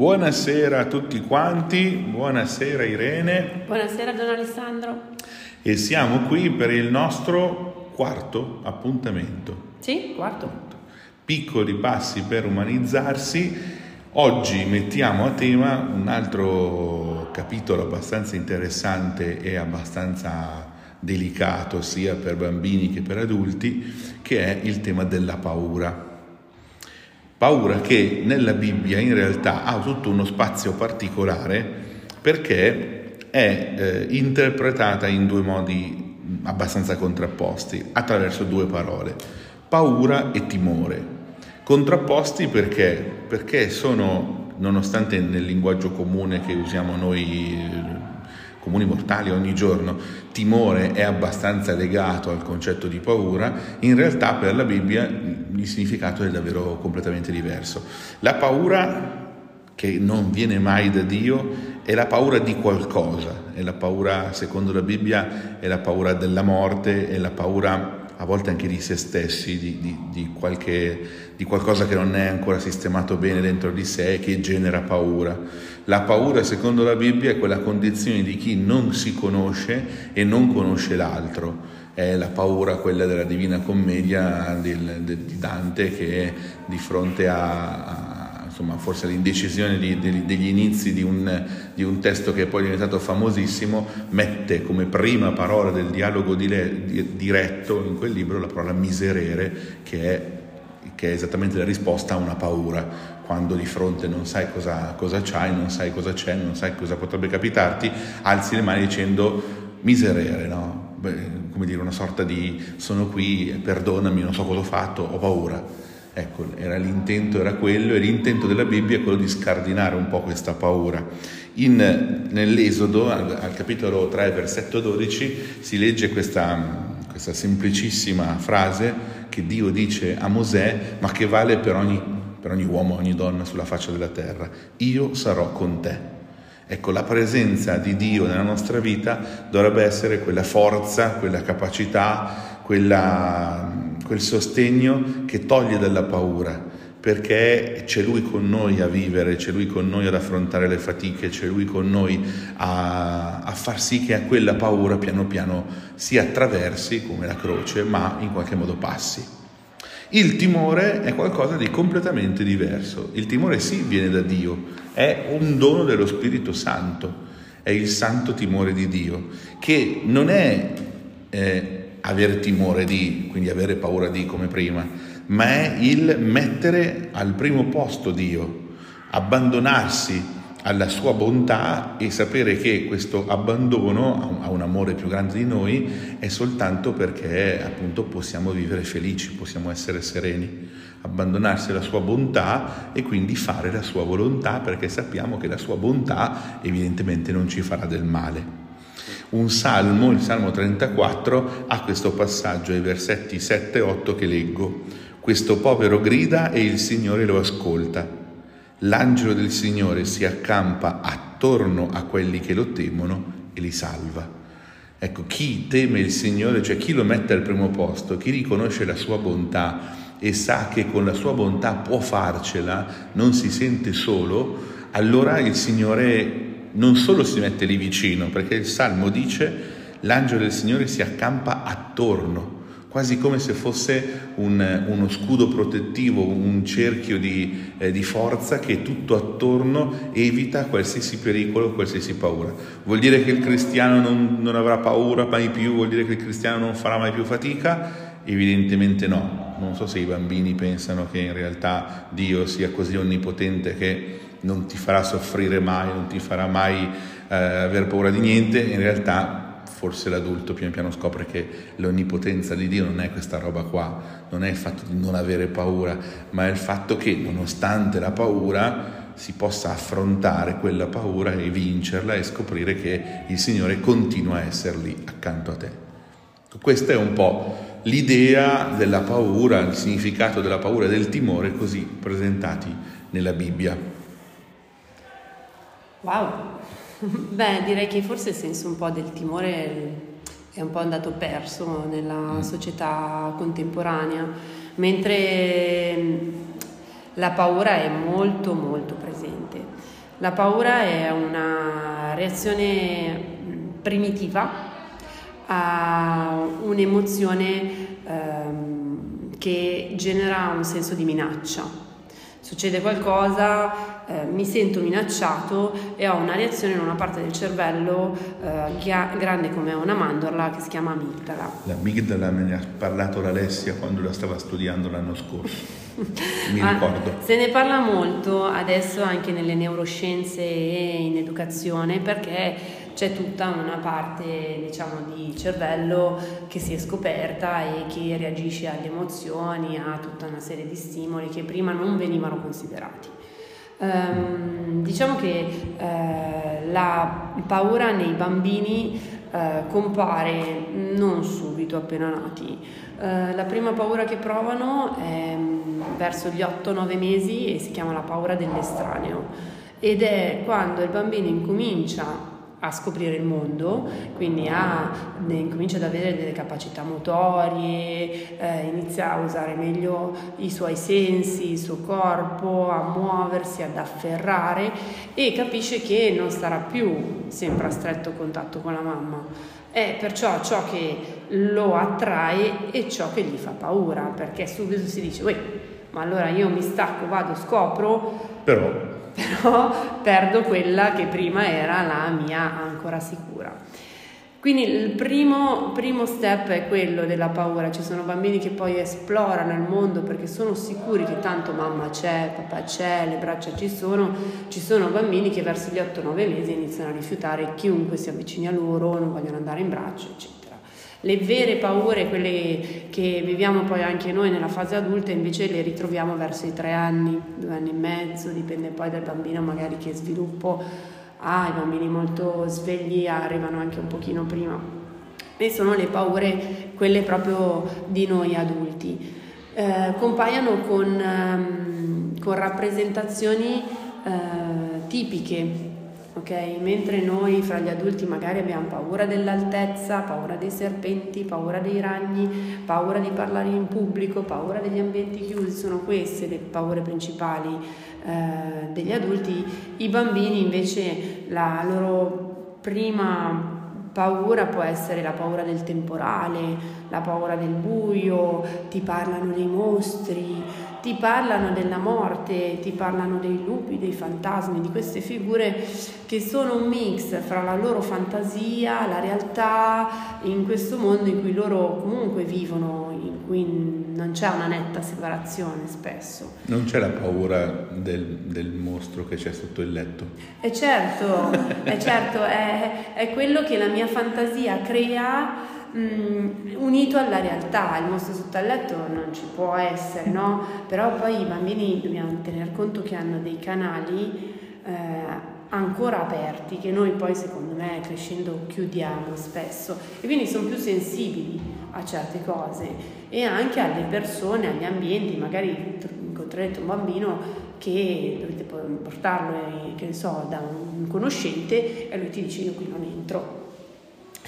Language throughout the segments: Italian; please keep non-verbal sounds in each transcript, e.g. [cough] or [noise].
Buonasera a tutti quanti, buonasera Irene. Buonasera Don Alessandro. E siamo qui per il nostro quarto appuntamento. Sì, quarto. Piccoli passi per umanizzarsi. Oggi mettiamo a tema un altro capitolo abbastanza interessante e abbastanza delicato sia per bambini che per adulti, che è il tema della paura. Paura che nella Bibbia in realtà ha tutto uno spazio particolare perché è eh, interpretata in due modi abbastanza contrapposti, attraverso due parole, paura e timore. Contrapposti perché? Perché sono, nonostante nel linguaggio comune che usiamo noi comuni mortali ogni giorno, timore è abbastanza legato al concetto di paura, in realtà per la Bibbia il significato è davvero completamente diverso. La paura che non viene mai da Dio è la paura di qualcosa, è la paura, secondo la Bibbia, è la paura della morte, è la paura a volte anche di se stessi, di, di, di, qualche, di qualcosa che non è ancora sistemato bene dentro di sé che genera paura. La paura, secondo la Bibbia, è quella condizione di chi non si conosce e non conosce l'altro. È la paura, quella della Divina Commedia di Dante, che di fronte a, a insomma, forse l'indecisione di, di, degli inizi di un, di un, testo che è poi diventato famosissimo, mette come prima parola del dialogo di, diretto in quel libro la parola miserere, che è, che è, esattamente la risposta a una paura. Quando di fronte non sai cosa, cosa c'hai, non sai cosa c'è, non sai cosa potrebbe capitarti, alzi le mani dicendo miserere, no? Beh, come dire, una sorta di sono qui, perdonami, non so cosa ho fatto, ho paura. Ecco, era l'intento era quello e l'intento della Bibbia è quello di scardinare un po' questa paura. In, nell'Esodo, al, al, capitolo 3, versetto 12, si legge questa, questa semplicissima frase che Dio dice a Mosè, ma che vale per ogni, per ogni uomo, ogni donna sulla faccia della terra. Io sarò con te. Ecco, la presenza di Dio nella nostra vita dovrebbe essere quella forza, quella capacità, quella quel sostegno che toglie dalla paura, perché c'è Lui con noi a vivere, c'è Lui con noi ad affrontare le fatiche, c'è Lui con noi a, a far sì che a quella paura piano piano si attraversi come la croce, ma in qualche modo passi. Il timore è qualcosa di completamente diverso. Il timore sì viene da Dio, è un dono dello Spirito Santo, è il santo timore di Dio, che non è eh, avere timore di, quindi avere paura di come prima, ma è il mettere al primo posto Dio, abbandonarsi alla sua bontà e sapere che questo abbandono a un amore più grande di noi è soltanto perché appunto possiamo vivere felici, possiamo essere sereni, abbandonarsi alla sua bontà e quindi fare la sua volontà perché sappiamo che la sua bontà evidentemente non ci farà del male. Un salmo, il Salmo 34, ha questo passaggio, i versetti 7 e 8 che leggo. Questo povero grida e il Signore lo ascolta. L'angelo del Signore si accampa attorno a quelli che lo temono e li salva. Ecco, chi teme il Signore, cioè chi lo mette al primo posto, chi riconosce la sua bontà e sa che con la sua bontà può farcela, non si sente solo, allora il Signore non solo si mette lì vicino, perché il Salmo dice l'angelo del Signore si accampa attorno, quasi come se fosse un, uno scudo protettivo, un cerchio di, eh, di, forza che tutto attorno evita qualsiasi pericolo, qualsiasi paura. Vuol dire che il cristiano non, non avrà paura mai più? Vuol dire che il cristiano non farà mai più fatica? Evidentemente no. Non so se i bambini pensano che in realtà Dio sia così onnipotente che non ti farà soffrire mai, non ti farà mai eh, avere paura di niente, in realtà forse l'adulto piano piano scopre che l'onnipotenza di Dio non è questa roba qua, non è il fatto di non avere paura, ma è il fatto che nonostante la paura si possa affrontare quella paura e vincerla e scoprire che il Signore continua a essere lì accanto a te. Questa è un po' l'idea della paura, il significato della paura e del timore così presentati nella Bibbia. Wow, [laughs] beh direi che forse il senso un po' del timore è un po' andato perso nella mm. società contemporanea, mentre la paura è molto molto presente. La paura è una reazione primitiva a un'emozione ehm, che genera un senso di minaccia succede qualcosa, eh, mi sento minacciato e ho una reazione in una parte del cervello eh, grande come una mandorla che si chiama amigdala. L'amigdala me ne ha parlato l'Alessia quando la stava studiando l'anno scorso, mi ah, ricordo. Se ne parla molto adesso anche nelle neuroscienze e in educazione perché c'è tutta una parte diciamo di cervello che si è scoperta e che reagisce alle emozioni, a tutta una serie di stimoli che prima non venivano considerati. Um, diciamo che uh, la paura nei bambini uh, compare non subito appena nati. Uh, la prima paura che provano è um, verso gli 8-9 mesi e si chiama la paura dell'estraneo ed è quando il bambino incomincia a scoprire il mondo, quindi a, incomincia ad avere delle capacità motorie, eh, inizia a usare meglio i suoi sensi, il suo corpo, a muoversi, ad afferrare e capisce che non starà più sempre a stretto contatto con la mamma. È perciò ciò che lo attrae e ciò che gli fa paura, perché subito si dice, ma allora io mi stacco, vado, scopro, però però perdo quella che prima era la mia ancora sicura. Quindi il primo, primo, step è quello della paura, ci sono bambini che poi esplorano il mondo perché sono sicuri che tanto mamma c'è, papà c'è, le braccia ci sono, ci sono bambini che verso gli 8-9 mesi iniziano a rifiutare chiunque si avvicini a loro, non vogliono andare in braccio, eccetera. Le vere paure, quelle che viviamo poi anche noi nella fase adulta, invece le ritroviamo verso i tre anni, due anni e mezzo, dipende poi dal bambino magari che sviluppo ha, i bambini molto svegli arrivano anche un pochino prima. E sono le paure, quelle proprio di noi adulti. Eh, compaiono con, um, con rappresentazioni eh, tipiche ok? Mentre noi fra gli adulti magari abbiamo paura dell'altezza, paura dei serpenti, paura dei ragni, paura di parlare in pubblico, paura degli ambienti chiusi, sono queste le paure principali eh, degli adulti, i bambini invece la loro prima paura può essere la paura del temporale, la paura del buio, ti parlano dei mostri, ti parlano della morte, ti parlano dei lupi, dei fantasmi, di queste figure che sono un mix fra la loro fantasia, la realtà, in questo mondo in cui loro comunque vivono, in cui non c'è una netta separazione spesso. Non c'è la paura del, del mostro che c'è sotto il letto? È certo, è certo, è, è quello che la mia fantasia crea Mm, unito alla realtà, il mostro sotto al letto non ci può essere, no? Però poi i bambini dobbiamo tener conto che hanno dei canali eh, ancora aperti che noi poi secondo me crescendo chiudiamo spesso. E quindi sono più sensibili a certe cose. E anche alle persone, agli ambienti, magari incontrerete un bambino che dovete portarlo, eh, che ne so, da un conoscente e lui ti dice io qui non entro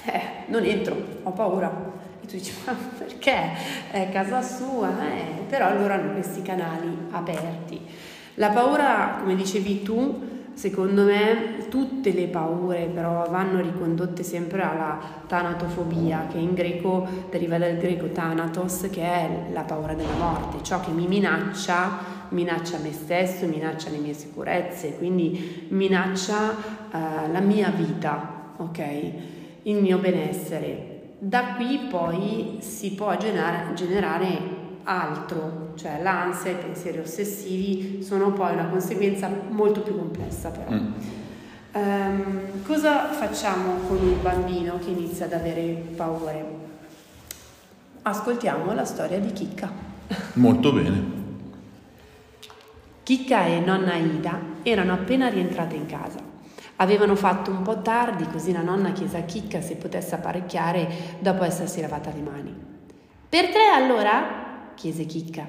eh, non entro, ho paura. E tu dici, ma perché? È casa sua, eh, però allora hanno questi canali aperti. La paura, come dicevi tu, secondo me tutte le paure però vanno ricondotte sempre alla tanatofobia, che in greco deriva dal greco thanatos, che è la paura della morte, ciò che mi minaccia, minaccia me stesso, minaccia le mie sicurezze, quindi minaccia uh, la mia vita, ok? Il mio benessere. Da qui poi si può generare, generare altro, cioè l'ansia, i pensieri ossessivi sono poi una conseguenza molto più complessa però. Mm. Um, cosa facciamo con un bambino che inizia ad avere paure? Ascoltiamo la storia di Chicca. Molto bene. Chicca e nonna Ida erano appena rientrate in casa. Avevano fatto un po' tardi, così la nonna chiese a Chicca se potesse apparecchiare dopo essersi lavata le mani. Per tre allora? chiese Chicca.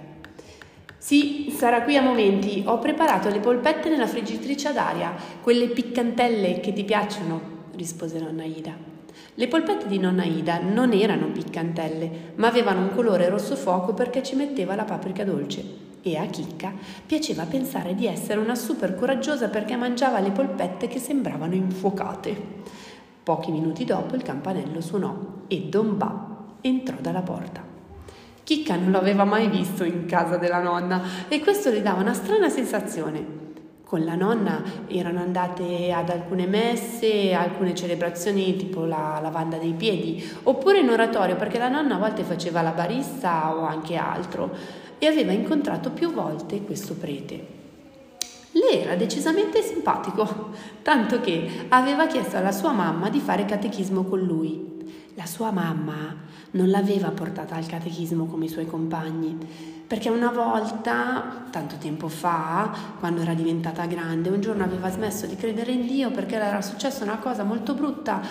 Sì, sarà qui a momenti. Ho preparato le polpette nella friggitrice ad aria, quelle piccantelle che ti piacciono, rispose nonna Ida. Le polpette di nonna Ida non erano piccantelle, ma avevano un colore rosso fuoco perché ci metteva la paprika dolce. E a Chicca piaceva pensare di essere una super coraggiosa perché mangiava le polpette che sembravano infuocate. Pochi minuti dopo il campanello suonò e Don Ba entrò dalla porta. Chicca non lo aveva mai visto in casa della nonna e questo le dava una strana sensazione. Con la nonna erano andate ad alcune messe, alcune celebrazioni tipo la lavanda dei piedi, oppure in oratorio perché la nonna a volte faceva la barista o anche altro e aveva incontrato più volte questo prete. Le era decisamente simpatico, tanto che aveva chiesto alla sua mamma di fare catechismo con lui. La sua mamma non l'aveva portata al catechismo come i suoi compagni, perché una volta, tanto tempo fa, quando era diventata grande, un giorno aveva smesso di credere in Dio perché le era successa una cosa molto brutta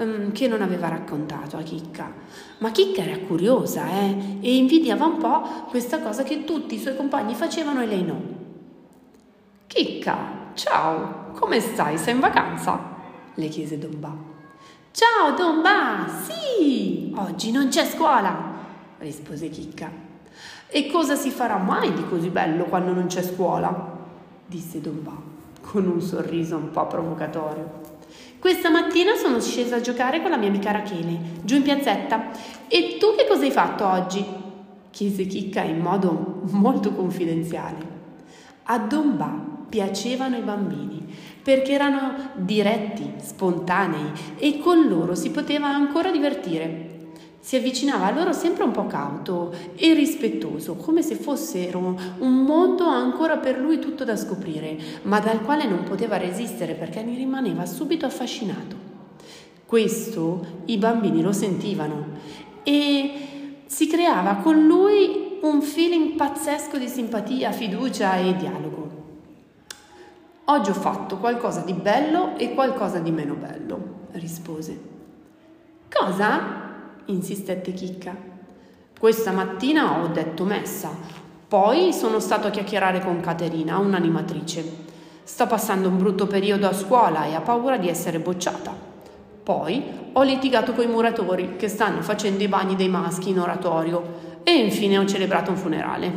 um, che non aveva raccontato a Chicca. Ma Chicca era curiosa eh, e invidiava un po' questa cosa che tutti i suoi compagni facevano e lei no. Chicca, ciao, come stai? Sei in vacanza? le chiese Don Ba. Ciao Don Ba, sì, oggi non c'è scuola, rispose Chicca. E cosa si farà mai di così bello quando non c'è scuola? disse Don Ba, con un sorriso un po' provocatorio. Questa mattina sono scesa a giocare con la mia amica Rachele, giù in piazzetta. E tu che cosa hai fatto oggi? chiese Chicca in modo molto confidenziale. A Domba piacevano i bambini perché erano diretti, spontanei e con loro si poteva ancora divertire. Si avvicinava a loro sempre un po' cauto e rispettoso, come se fossero un mondo ancora per lui tutto da scoprire, ma dal quale non poteva resistere perché ne rimaneva subito affascinato. Questo i bambini lo sentivano e si creava con lui un feeling pazzesco di simpatia, fiducia e dialogo. Oggi ho fatto qualcosa di bello e qualcosa di meno bello, rispose. Cosa? Insistette Chicca. Questa mattina ho detto messa, poi sono stato a chiacchierare con Caterina, un'animatrice. Sta passando un brutto periodo a scuola e ha paura di essere bocciata. Poi ho litigato con i muratori che stanno facendo i bagni dei maschi in oratorio e infine ho celebrato un funerale,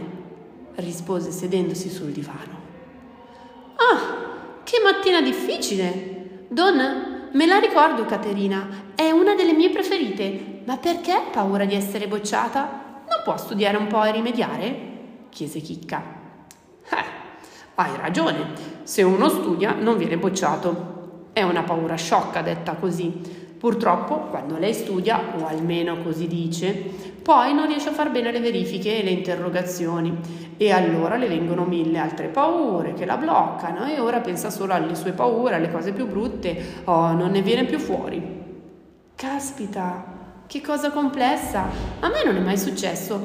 rispose sedendosi sul divano. Ah, che mattina difficile! Donna, me la ricordo Caterina, è una delle mie preferite. Ma perché paura di essere bocciata? Non può studiare un po' e rimediare? chiese Chicca. Eh, hai ragione. Se uno studia non viene bocciato. È una paura sciocca detta così. Purtroppo, quando lei studia, o almeno così dice, poi non riesce a far bene le verifiche e le interrogazioni e allora le vengono mille altre paure che la bloccano e ora pensa solo alle sue paure, alle cose più brutte, oh, non ne viene più fuori. Caspita, che cosa complessa! A me non è mai successo,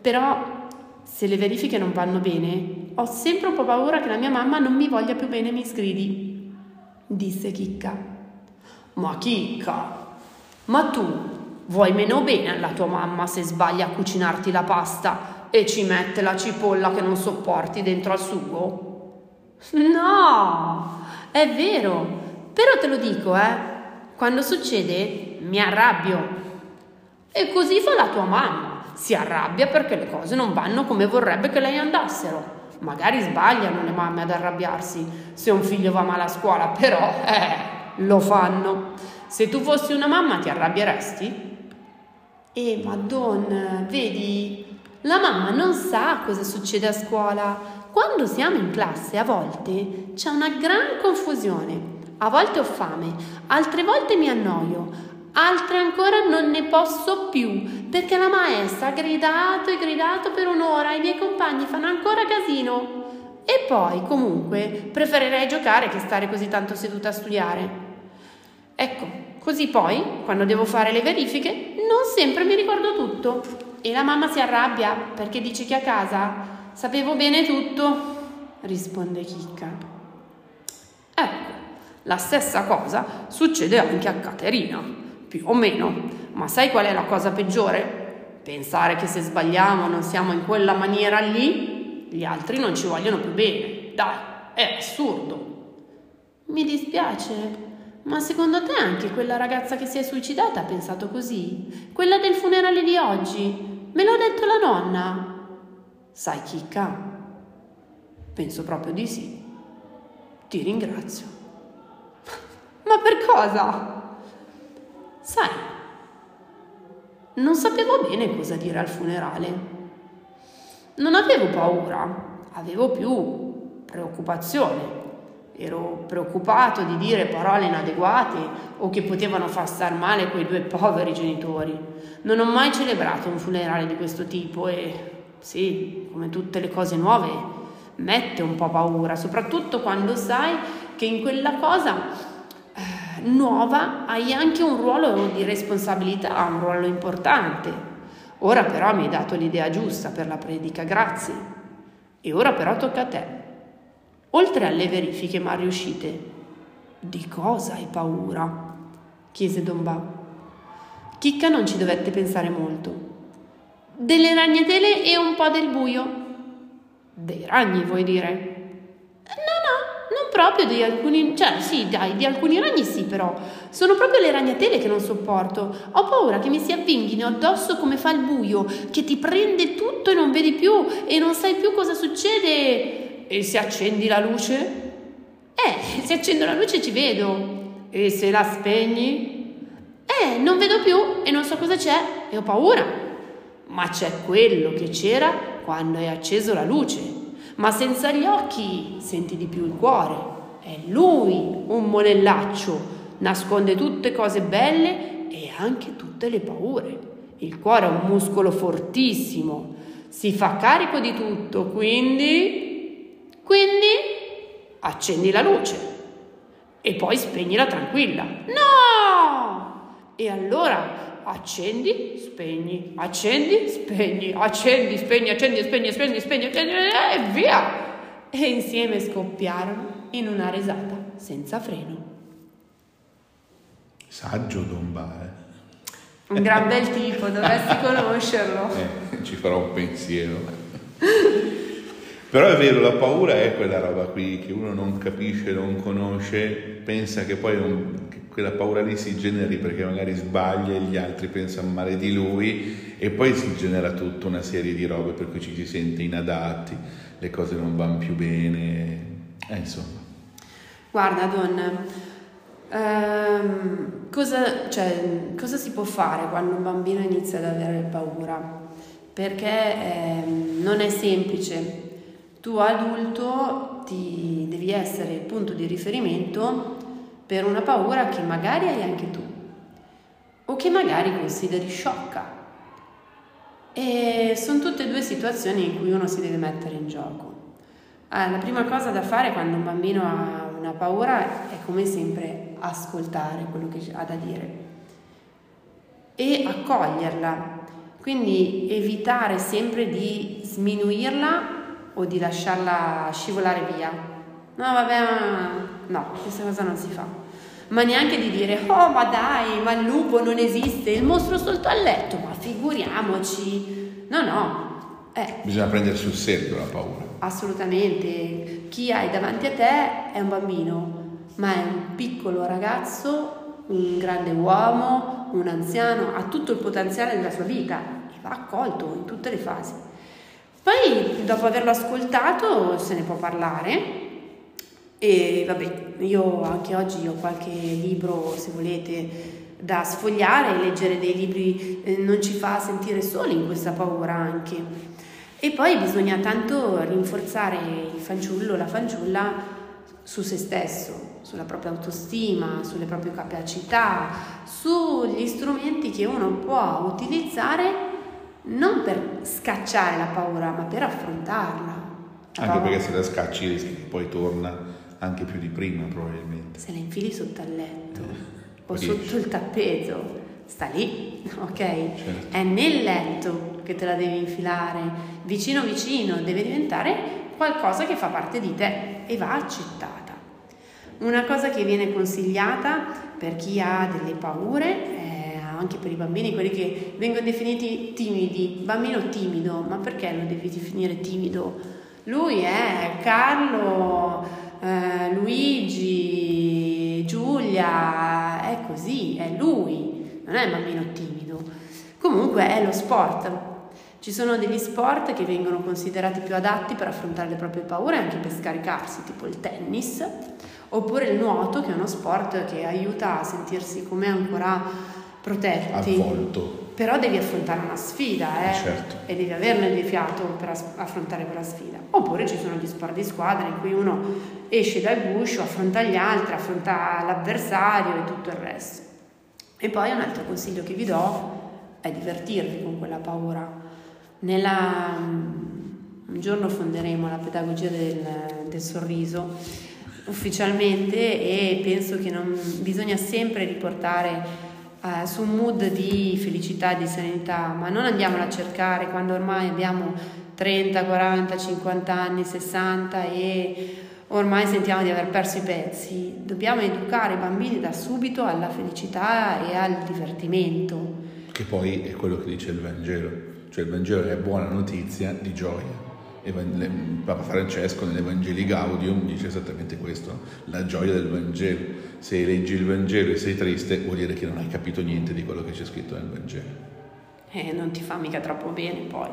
però se le verifiche non vanno bene, ho sempre un po' paura che la mia mamma non mi voglia più bene e mi sgridi, disse Chicca. Ma Chicca, ma tu vuoi meno bene alla tua mamma se sbaglia a cucinarti la pasta e ci mette la cipolla che non sopporti dentro al sugo? No, è vero, però te lo dico, eh, quando succede mi arrabbio e così fa la tua mamma. Si arrabbia perché le cose non vanno come vorrebbe che lei andassero. Magari sbagliano le mamme ad arrabbiarsi se un figlio va male a scuola, però, eh, lo fanno. Se tu fossi una mamma ti arrabbieresti? Eh, madonna, vedi, la mamma non sa cosa succede a scuola. Quando siamo in classe a volte c'è una gran confusione. A volte ho fame, altre volte mi annoio, Altre ancora non ne posso più, perché la maestra ha gridato e gridato per un'ora e i miei compagni fanno ancora casino. E poi, comunque, preferirei giocare che stare così tanto seduta a studiare. Ecco, così poi, quando devo fare le verifiche, non sempre mi ricordo tutto. E la mamma si arrabbia perché dice che a casa sapevo bene tutto, risponde Chicca. Ecco, la stessa cosa succede anche a Caterina più o meno. Ma sai qual è la cosa peggiore? Pensare che se sbagliamo non siamo in quella maniera lì, gli altri non ci vogliono più bene. Dai, è assurdo. Mi dispiace, ma secondo te anche quella ragazza che si è suicidata ha pensato così? Quella del funerale di oggi? Me l'ha detto la nonna. Sai, Chicca, Penso proprio di sì. Ti ringrazio. [laughs] Ma per cosa? Sai, non sapevo bene cosa dire al funerale. Non avevo paura, avevo più preoccupazione. Ero preoccupato di dire parole inadeguate o che potevano far star male quei due poveri genitori. Non ho mai celebrato un funerale di questo tipo e sì, come tutte le cose nuove, mette un po' paura, soprattutto quando sai che in quella cosa nuova hai anche un ruolo di responsabilità, un ruolo importante. Ora però mi hai dato l'idea giusta per la predica, grazie. E ora però tocca a te. Oltre alle verifiche mal riuscite, di cosa hai paura? chiese Don Ba. Chicca non ci dovette pensare molto. Delle ragnatele e un po' del buio. Dei ragni, vuoi dire? Proprio di alcuni, cioè sì, dai, di alcuni ragni sì, però sono proprio le ragnatele che non sopporto. Ho paura che mi si avvinghino addosso come fa il buio, che ti prende tutto e non vedi più e non sai più cosa succede. E se accendi la luce? Eh, [laughs] se accendo la luce ci vedo. E se la spegni? Eh, non vedo più e non so cosa c'è e ho paura. Ma c'è quello che c'era quando hai acceso la luce ma senza gli occhi senti di più il cuore. È lui un monellaccio, nasconde tutte cose belle e anche tutte le paure. Il cuore è un muscolo fortissimo, si fa carico di tutto, quindi, quindi accendi la luce e poi spegnila tranquilla. No! E allora accendi, spegni, accendi, spegni, accendi, spegni, accendi, spegni, spegni, spegni, spegni, e via! E insieme scoppiarono in una risata senza freno. Saggio Don Ba, eh? Un gran bel tipo, dovresti conoscerlo. [laughs] Eh, ci farò un pensiero. Però è vero, la paura è quella roba qui che uno non capisce, non conosce, pensa che poi non, che quella paura lì si generi perché magari sbaglia e gli altri pensano male di lui e poi si genera tutta una serie di robe per cui ci si sente inadatti, le cose non vanno più bene, eh, insomma. Guarda Don, ehm, cosa, cioè, cosa, si può fare quando un bambino inizia ad avere paura? Perché ehm, non è semplice tu adulto ti devi essere il punto di riferimento per una paura che magari hai anche tu o che magari consideri sciocca. E sono tutte e due situazioni in cui uno si deve mettere in gioco. Allora, la prima cosa da fare quando un bambino ha una paura è come sempre ascoltare quello che ha da dire e accoglierla, quindi evitare sempre di sminuirla o di lasciarla scivolare via. No, vabbè, no, questa cosa non si fa. Ma neanche di dire, oh ma dai, ma il lupo non esiste, il mostro sotto al letto, ma figuriamoci. No, no. Eh. Bisogna prendere sul serio la paura. Assolutamente. Chi hai davanti a te è un bambino, ma è un piccolo ragazzo, un grande uomo, un anziano, ha tutto il potenziale della sua vita e va accolto in tutte le fasi. Poi, dopo averlo ascoltato, se ne può parlare. E vabbè, io anche oggi ho qualche libro, se volete, da sfogliare, leggere dei libri eh, non ci fa sentire soli in questa paura anche. E poi bisogna tanto rinforzare il fanciullo, la fanciulla su se stesso, sulla propria autostima, sulle proprie capacità, sugli strumenti che uno può utilizzare non per scacciare la paura, ma per affrontarla. La anche perché se la scacci rischi che poi torna anche più di prima probabilmente. Se la infili sotto al letto eh, o sotto il tappeto, sta lì, [laughs] ok? Certo. È nel letto che te la devi infilare, vicino vicino, deve diventare qualcosa che fa parte di te e va accettata. Una cosa che viene consigliata per chi ha delle paure anche per i bambini, quelli che vengono definiti timidi, bambino timido, ma perché lo devi definire timido? Lui è Carlo, eh, Luigi, Giulia, è così, è lui, non è un bambino timido. Comunque è lo sport. Ci sono degli sport che vengono considerati più adatti per affrontare le proprie paure, anche per scaricarsi, tipo il tennis, oppure il nuoto, che è uno sport che aiuta a sentirsi come ancora protetti. Avvolto. Però devi affrontare una sfida, eh? Certo. E devi averne il fiato per affrontare quella sfida. Oppure ci sono gli sport di squadra in cui uno esce dal guscio, affronta gli altri, affronta l'avversario e tutto il resto. E poi un altro consiglio che vi do è divertirvi con quella paura. Nella, un giorno fonderemo la pedagogia del, del sorriso ufficialmente e penso che non, bisogna sempre riportare eh, su un mood di felicità, di serenità, ma non andiamola a cercare quando ormai abbiamo 30, 40, 50 anni, 60 e ormai sentiamo di aver perso i pezzi. Dobbiamo educare i bambini da subito alla felicità e al divertimento. Che poi è quello che dice il Vangelo, cioè il Vangelo è buona notizia di gioia. Papa Francesco nell'Evangeli Gaudium dice esattamente questo, la gioia del Vangelo. Se leggi il Vangelo e sei triste vuol dire che non hai capito niente di quello che c'è scritto nel Vangelo. Eh, non ti fa mica troppo bene poi.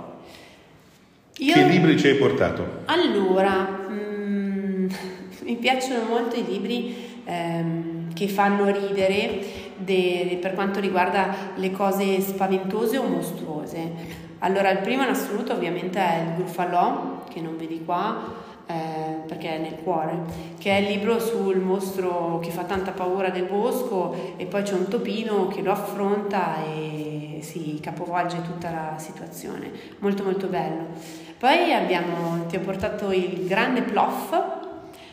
Io... Che libri ci hai portato? Allora, mm, [laughs] mi piacciono molto i libri ehm, che fanno ridere de, per quanto riguarda le cose spaventose o mostruose. Allora, il primo in assoluto ovviamente è il Gruffalò, che non vedi qua, eh, perché è nel cuore, che è il libro sul mostro che fa tanta paura del bosco e poi c'è un topino che lo affronta e si capovolge tutta la situazione. Molto molto bello. Poi abbiamo, ti ho portato il grande Ploff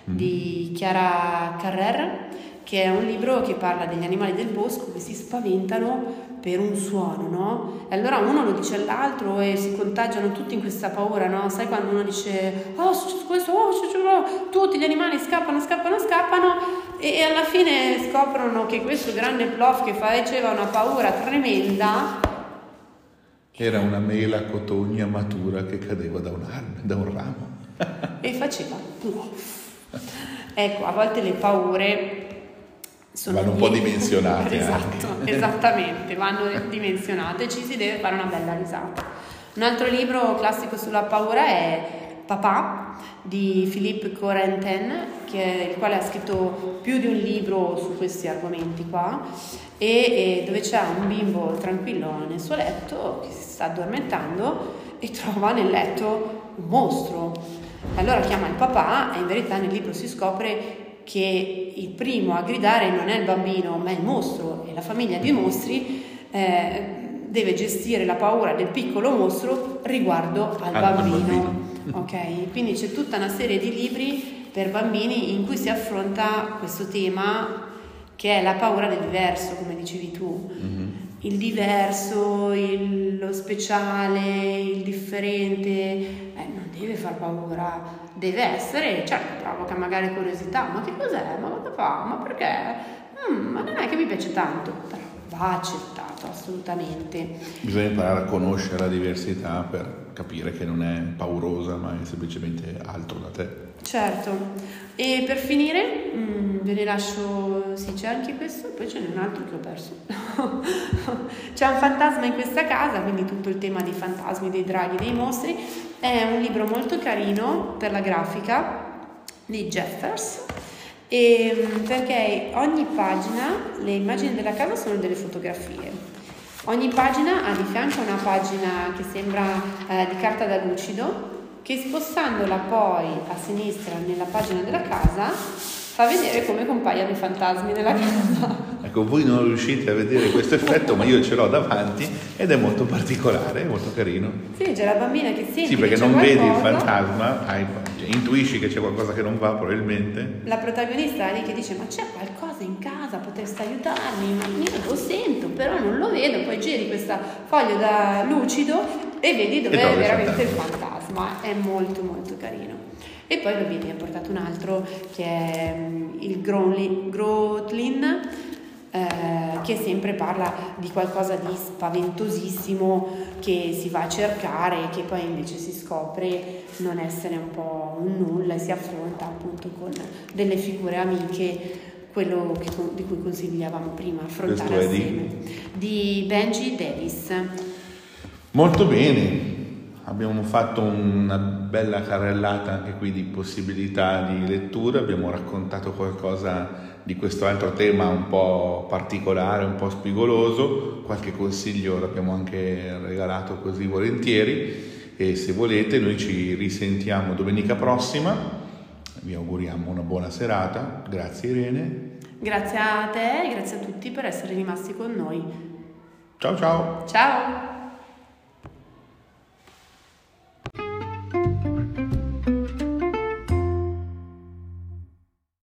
di Chiara Carrer, che è un libro che parla degli animali del bosco che si spaventano per un suono, no? E allora uno lo dice all'altro e si contagiano tutti in questa paura, no? Sai quando uno dice, oh, questo, oh, oh, tutti gli animali scappano, scappano, scappano e, alla fine scoprono che questo grande plof che faceva una paura tremenda era una mela cotogna matura che cadeva da un, da un ramo. e faceva plof. Ecco, a volte le paure sono vanno un po' dimensionate. esatto, [laughs] esattamente, vanno dimensionate, ci si deve fare una bella risata. Un altro libro classico sulla paura è Papà di Philippe Corentin, che, il quale ha scritto più di un libro su questi argomenti qua, e, e dove c'è un bimbo tranquillo nel suo letto che si sta addormentando e trova nel letto un mostro. Allora chiama il papà e in verità nel libro si scopre che il primo a gridare non è il bambino ma è il mostro e la famiglia di mostri eh, deve gestire la paura del piccolo mostro riguardo al, al bambino. bambino. ok? Quindi c'è tutta una serie di libri per bambini in cui si affronta questo tema che è la paura del diverso, come dicevi tu. Mm-hmm. Il diverso, il, lo speciale, il differente, deve far paura deve essere, certo provoca magari curiosità, ma che cos'è? Ma cosa fa? Ma perché? Mm, ma non è che mi piace tanto, però va accettato assolutamente. Bisogna imparare a conoscere la diversità per capire che non è paurosa, ma è semplicemente altro da te. Certo. E per finire, mh, ve ne lascio, sì c'è anche questo, poi ce n'è un altro che ho perso. [laughs] c'è un fantasma in questa casa, quindi tutto il tema dei fantasmi, dei draghi, dei mostri. È un libro molto carino per la grafica di Jeffers. E, perché ogni pagina, le immagini della casa sono delle fotografie. Ogni pagina ha di fianco una pagina che sembra eh, di carta da lucido che spostandola poi a sinistra nella pagina della casa fa vedere come compaiono i fantasmi nella casa. Ecco, voi non riuscite a vedere questo effetto, ma io ce l'ho davanti ed è molto particolare, è molto carino. Sì, c'è la bambina che sente Sì, perché non qualcosa. vedi il fantasma, hai, cioè, intuisci che c'è qualcosa che non va probabilmente. La protagonista è lì che dice ma c'è qualcosa in casa, potresti aiutarmi, ma io lo sento, però non lo vedo, poi giri questa foglia da lucido e vedi dove è veramente il fantasma, è molto molto carino. E poi vabbè, ha portato un altro che è mm, il Grotlin, eh, che sempre parla di qualcosa di spaventosissimo che si va a cercare e che poi invece si scopre non essere un po' un nulla e si affronta appunto con delle figure amiche quello che, di cui consigliavamo prima affrontare assieme di... di Benji Davis. Molto bene. Abbiamo fatto una bella carrellata anche qui di possibilità di lettura, abbiamo raccontato qualcosa di questo altro tema un po' particolare, un po' spigoloso, qualche consiglio l'abbiamo anche regalato così volentieri e se volete noi ci risentiamo domenica prossima, vi auguriamo una buona serata, grazie Irene. Grazie a te e grazie a tutti per essere rimasti con noi. Ciao ciao. Ciao.